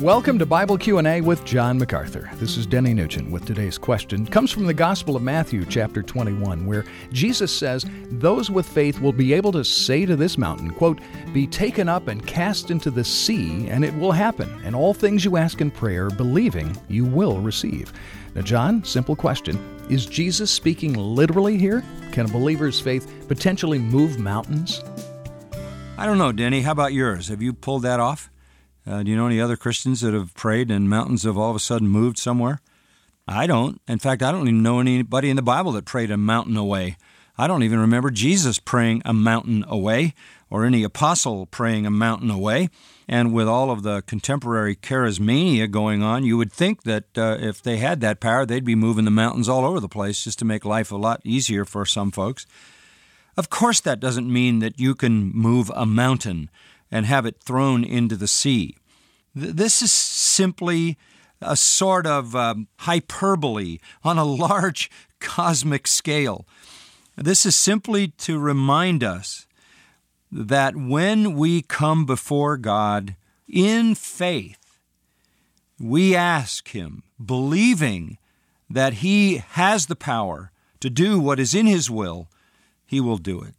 Welcome to Bible Q&A with John MacArthur. This is Denny Nugent with today's question. It comes from the Gospel of Matthew chapter 21 where Jesus says, "Those with faith will be able to say to this mountain, quote, be taken up and cast into the sea, and it will happen. And all things you ask in prayer, believing, you will receive." Now, John, simple question. Is Jesus speaking literally here? Can a believer's faith potentially move mountains? I don't know, Denny. How about yours? Have you pulled that off? Uh, do you know any other Christians that have prayed and mountains have all of a sudden moved somewhere? I don't. In fact, I don't even know anybody in the Bible that prayed a mountain away. I don't even remember Jesus praying a mountain away or any apostle praying a mountain away. And with all of the contemporary charismania going on, you would think that uh, if they had that power, they'd be moving the mountains all over the place just to make life a lot easier for some folks. Of course, that doesn't mean that you can move a mountain and have it thrown into the sea. This is simply a sort of um, hyperbole on a large cosmic scale. This is simply to remind us that when we come before God in faith, we ask Him, believing that He has the power to do what is in His will, He will do it.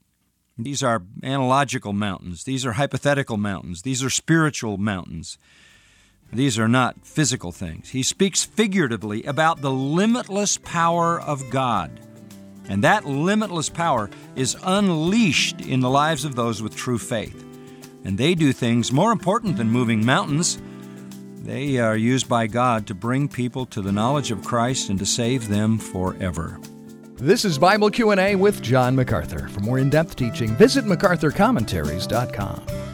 These are analogical mountains. These are hypothetical mountains. These are spiritual mountains. These are not physical things. He speaks figuratively about the limitless power of God. And that limitless power is unleashed in the lives of those with true faith. And they do things more important than moving mountains. They are used by God to bring people to the knowledge of Christ and to save them forever. This is Bible Q&A with John MacArthur. For more in-depth teaching, visit macarthurcommentaries.com.